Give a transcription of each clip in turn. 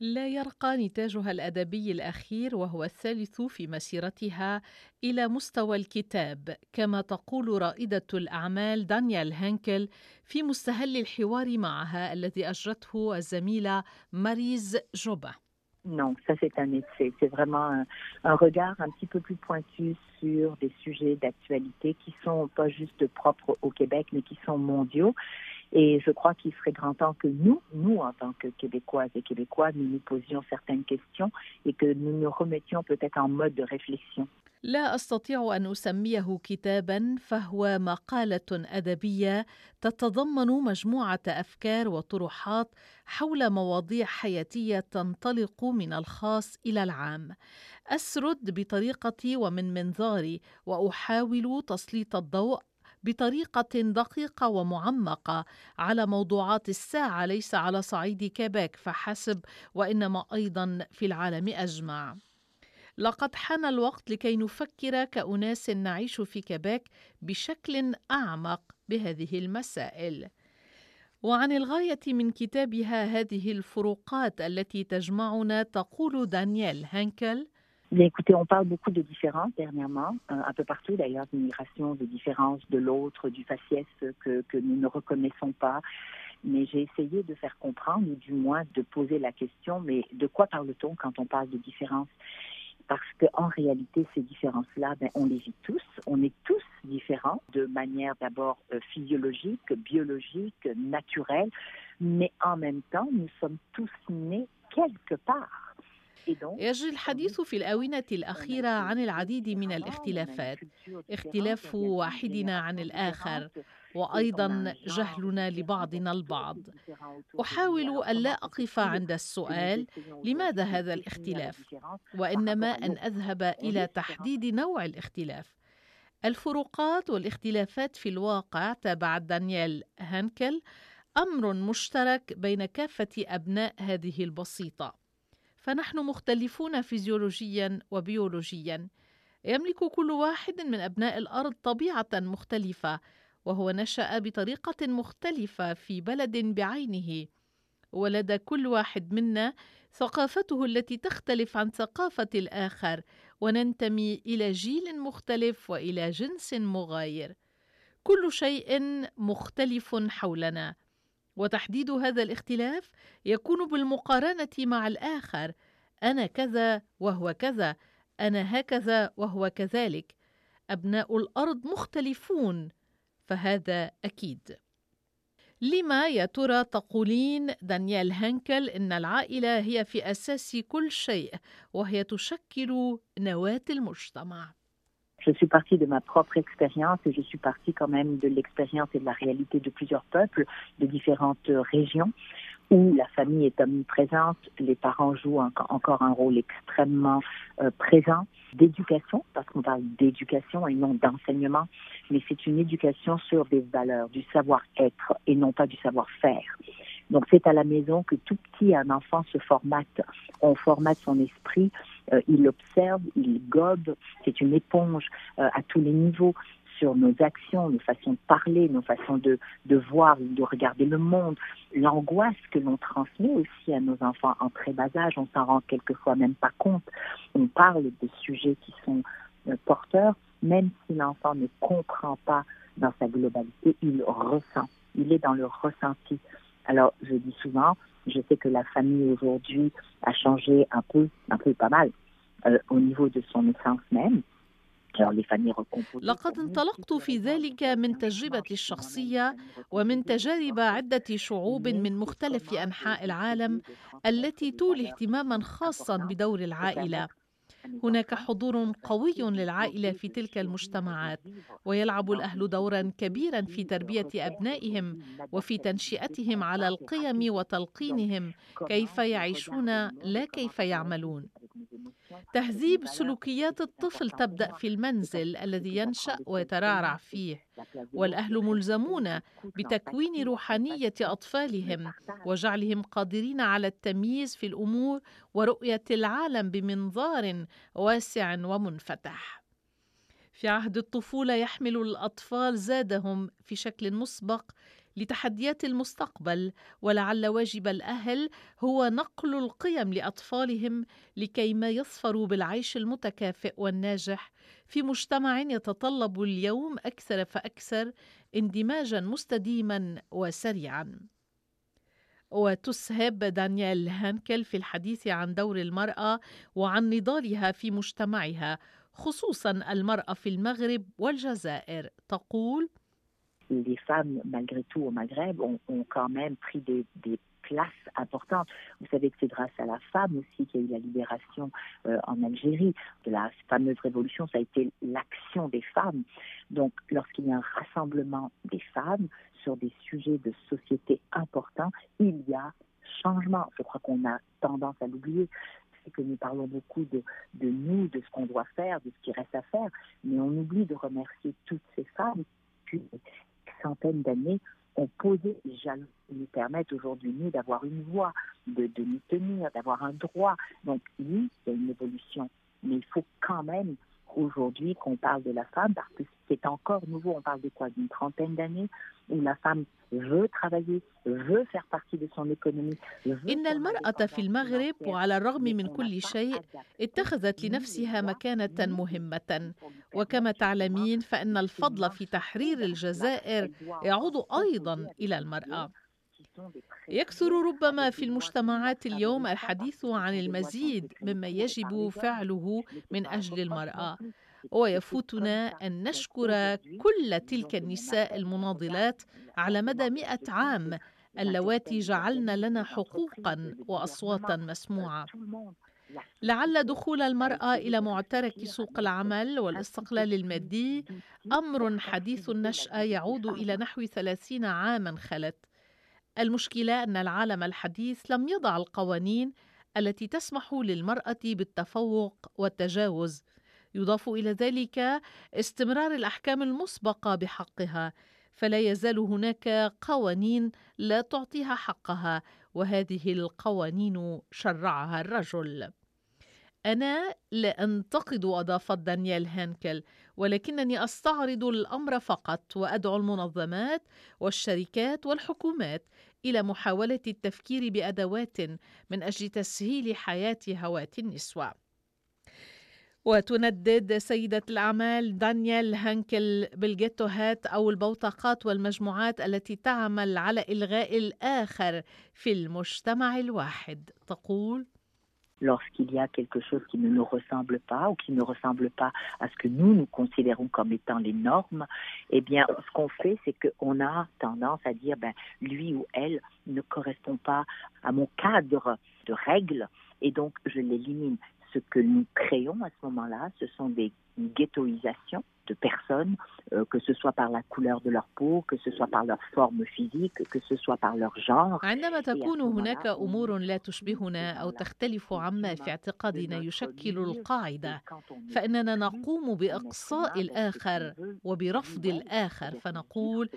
لا يرقى نتاجها الادبي الاخير وهو الثالث في مسيرتها إلى مستوى الكتاب كما تقول رائده الاعمال دانيال هانكل في مستهل الحوار معها الذي اجرته الزميله ماريز جوبا Non, ça c'est un essai. C'est vraiment un, un, regard un petit peu plus pointu sur des sujets d'actualité qui sont pas juste propres au Québec, mais qui sont mondiaux. Et je crois qu'il serait grand temps que nous, nous en tant que Québécoises et Québécois, nous nous posions certaines questions et que nous nous remettions peut-être en mode de réflexion. لا استطيع ان اسميه كتابا فهو مقاله ادبيه تتضمن مجموعه افكار وطروحات حول مواضيع حياتيه تنطلق من الخاص إلى العام اسرد بطريقتي ومن منظاري واحاول تسليط الضوء بطريقة دقيقة ومعمقة على موضوعات الساعة. ليس على صعيد كيبيك فحسب وإنما أيضا في العالم. أجمع. لقد حان الوقت لكي نفكر كأناس نعيش في كيبيك بشكل أعمق بهذه المسائل. وعن الغاية من كتابها هذه الفروقات التي تجمعنا تقول دانييل هانكل Mais écoutez, on parle beaucoup de différences dernièrement, euh, un peu partout d'ailleurs, d'immigration, de différences de l'autre, du faciès que, que nous ne reconnaissons pas. Mais j'ai essayé de faire comprendre, ou du moins de poser la question, mais de quoi parle-t-on quand on parle de différences? Parce qu'en réalité, ces différences-là, ben, on les vit tous. On est tous différents de manière d'abord euh, physiologique, biologique, naturelle, mais en même temps, nous sommes tous nés quelque part. يجري الحديث في الآونة الأخيرة عن العديد من الاختلافات. اختلاف واحدنا عن الآخر وأيضا جهلنا لبعضنا البعض. أحاول الا أقف عند السؤال لماذا هذا الاختلاف؟ وإنما أن أذهب إلى تحديد نوع الاختلاف. الفروقات والاختلافات في الواقع تابع دانيال هانكل أمر مشترك بين كافة أبناء هذه البسيطة. فنحن مختلفون فيزيولوجيا وبيولوجيا. يملك كل واحد من أبناء الأرض طبيعة مختلفة وهو نشأ بطريقة مختلفة في بلد بعينه. ولدى كل واحد منا ثقافته التي تختلف عن ثقافة الآخر وننتمي إلى جيل مختلف وإلى جنس مغاير. كل شيء مختلف حولنا. وتحديد هذا الاختلاف يكون بالمقارنة مع الآخر. أنا كذا وهو كذا أنا هكذا وهو كذلك. أبناء الأرض مختلفون فهذا أكيد. لما يا ترى تقولين دانيال هانكل إن العائلة هي في أساس كل شيء وهي تشكل نواة المجتمع؟ Je suis partie de ma propre expérience et je suis partie quand même de l'expérience et de la réalité de plusieurs peuples de différentes régions où la famille est omniprésente, les parents jouent encore un rôle extrêmement euh, présent, d'éducation, parce qu'on parle d'éducation et non d'enseignement, mais c'est une éducation sur des valeurs, du savoir-être et non pas du savoir-faire. Donc c'est à la maison que tout petit un enfant se formate, on formate son esprit, euh, il observe, il gobe, c'est une éponge euh, à tous les niveaux sur nos actions, nos façons de parler, nos façons de, de voir, de regarder le monde, l'angoisse que l'on transmet aussi à nos enfants en très bas âge, on s'en rend quelquefois même pas compte. On parle de sujets qui sont euh, porteurs, même si l'enfant ne comprend pas dans sa globalité, il ressent, il est dans le ressenti. Alors, je dis souvent, je sais que la famille aujourd'hui a changé un peu, un peu pas mal, euh, au niveau de son essence même. لقد انطلقت في ذلك من تجربتي الشخصيه ومن تجارب عدة شعوب من مختلف أنحاء العالم التي تولي اهتماما خاصا بدور العائلة هناك حضور قوي للعائلة في تلك المجتمعات ويلعب الأهل دورا كبيرا في تربية أبنائهم وفي تنشئتهم على القيم وتلقينهم كيف يعيشون لا كيف يعملون. تهذيب سلوكيات الطفل تبدأ في المنزل الذي ينشأ ويترعرع فيه والأهل ملزمون بتكوين روحانية أطفالهم وجعلهم قادرين على التمييز في الأمور ورؤية العالم بمنظار واسع ومنفتح. في عهد الطفولة يحمل الأطفال زادهم في شكل مسبق لتحديات المستقبل ولعل واجب الأهل هو نقل القيم لأطفالهم لكي ما يظفروا بالعيش المتكافئ والناجح. في مجتمع يتطلب اليوم أكثر فأكثر اندماجا مستديما وسريعا. وتسهب دانيال هانكل في الحديث عن دور المرأة وعن نضالها في مجتمعها خصوصا المرأة في المغرب والجزائر. تقول les femmes, malgré tout, au Maghreb, ont, quand même pris des, des place importante. Vous savez que c'est grâce à la femme aussi qu'il y a eu la libération euh, en Algérie. De la fameuse révolution, ça a été l'action des femmes. Donc, lorsqu'il y a un rassemblement des femmes sur des sujets de société importants, il y a changement. Je crois qu'on a tendance à l'oublier. C'est que nous parlons beaucoup de, nous, de ce qu'on doit faire, de ce qui reste à faire, mais on oublie de remercier toutes ces femmes des centaines d'années ont posé les jalons qui nous permettent aujourd'hui, nous, d'avoir une voix, de, de nous tenir, d'avoir un droit. Donc, oui, il y a une évolution, mais il faut quand même aujourd'hui qu'on parle de la femme, parce que c'est encore nouveau, on parle de quoi D'une trentaine d'années, où la femme veut travailler, veut faire partie de son économie. إن المرأة في المغرب وعلى الرغم من كل شيء اتخذت لنفسها مكانة مهمة وكما تعلمين فإن الفضل في تحرير الجزائر يعود أيضا إلى المرأة. يكثر ربما في المجتمعات اليوم الحديث عن المزيد مما يجب فعله من أجل المرأة ويفوتنا أن نشكر كل تلك النساء المناضلات على مدى مئة عام اللواتي جعلن لنا حقوقا واصواتا مسموعة. لعل دخول المرأة إلى معترك سوق العمل والاستقلال المادي. أمر حديث النشاه يعود إلى نحو ثلاثين عاما خلت. المشكلة أن العالم الحديث لم يضع القوانين التي تسمح للمرأة بالتفوق والتجاوز. يضاف إلى ذلك استمرار الأحكام المسبقة بحقها فلا يزال هناك قوانين لا تعطيها حقها وهذه القوانين شرعها الرجل. أنا لا أنتقد أضافت دانيال هانكل ولكنني أستعرض الأمر فقط وأدعو المنظمات والشركات والحكومات إلى محاولة التفكير بأدوات من أجل تسهيل حياة هوات النسوة. وتندد سيدة الأعمال دانيال هانكل بالجيتوهات أو البوتقات والمجموعات التي تعمل على إلغاء الآخر في المجتمع الواحد. تقول lorsqu'il y a quelque chose qui ne nous ressemble pas ou qui ne ressemble pas à ce que nous nous considérons comme étant les normes, eh bien, ce qu'on fait, c'est qu'on a tendance à dire, ben, lui ou elle ne correspond pas à mon cadre de règles et donc je l'élimine. Ce que nous créons à ce moment-là, ce sont des ghettoisations de personnes, euh, que ce soit par la couleur de leur peau, que ce soit par leur forme physique, que ce soit par leur genre. عندما تكون هناك أمور لا تشبهنا أو تختلف عما في اعتقادنا يشكل القاعدة. فإننا نقوم بإقصاء الآخر وبرفض الآخر. فنقول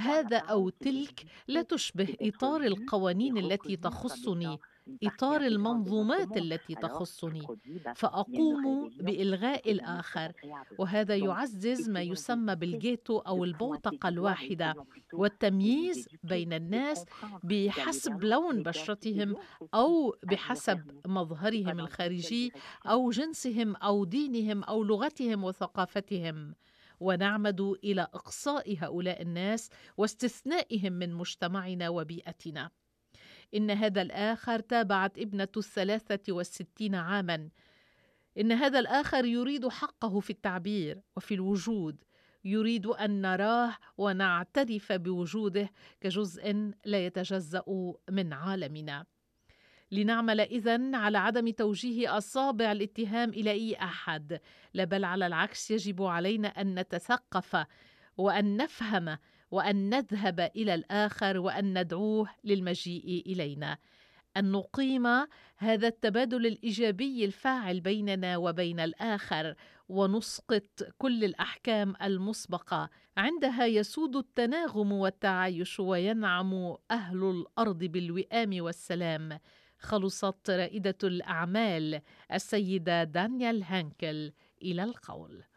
هذا أو تلك لا تشبه إطار القوانين التي تخصني إطار المنظومات التي تخصني فأقوم بإلغاء الآخر وهذا يعزز ما يسمى بالجيتو أو البوتقة الواحدة والتمييز بين الناس بحسب لون بشرتهم أو بحسب مظهرهم الخارجي أو جنسهم أو دينهم أو لغتهم وثقافتهم. ونعمد إلى إقصاء هؤلاء الناس واستثنائهم من مجتمعنا وبيئتنا. إن هذا الآخر تابعت ابنة الثلاثة والستين عاما. إن هذا الآخر يريد حقه في التعبير وفي الوجود. يريد أن نراه ونعترف بوجوده كجزء لا يتجزأ من عالمنا. لنعمل إذن على عدم توجيه أصابع الاتهام إلى أي أحد. لا بل على العكس يجب علينا أن نتثقف وأن نفهم وأن نذهب إلى الآخر وأن ندعوه للمجيء إلينا. أن نقيم هذا التبادل الإيجابي الفاعل بيننا وبين الآخر ونسقط كل الأحكام المسبقة. عندها يسود التناغم والتعايش وينعم أهل الأرض بالوئام والسلام. خلصت رائدة الأعمال السيدة دانيال هانكل. إلى القول.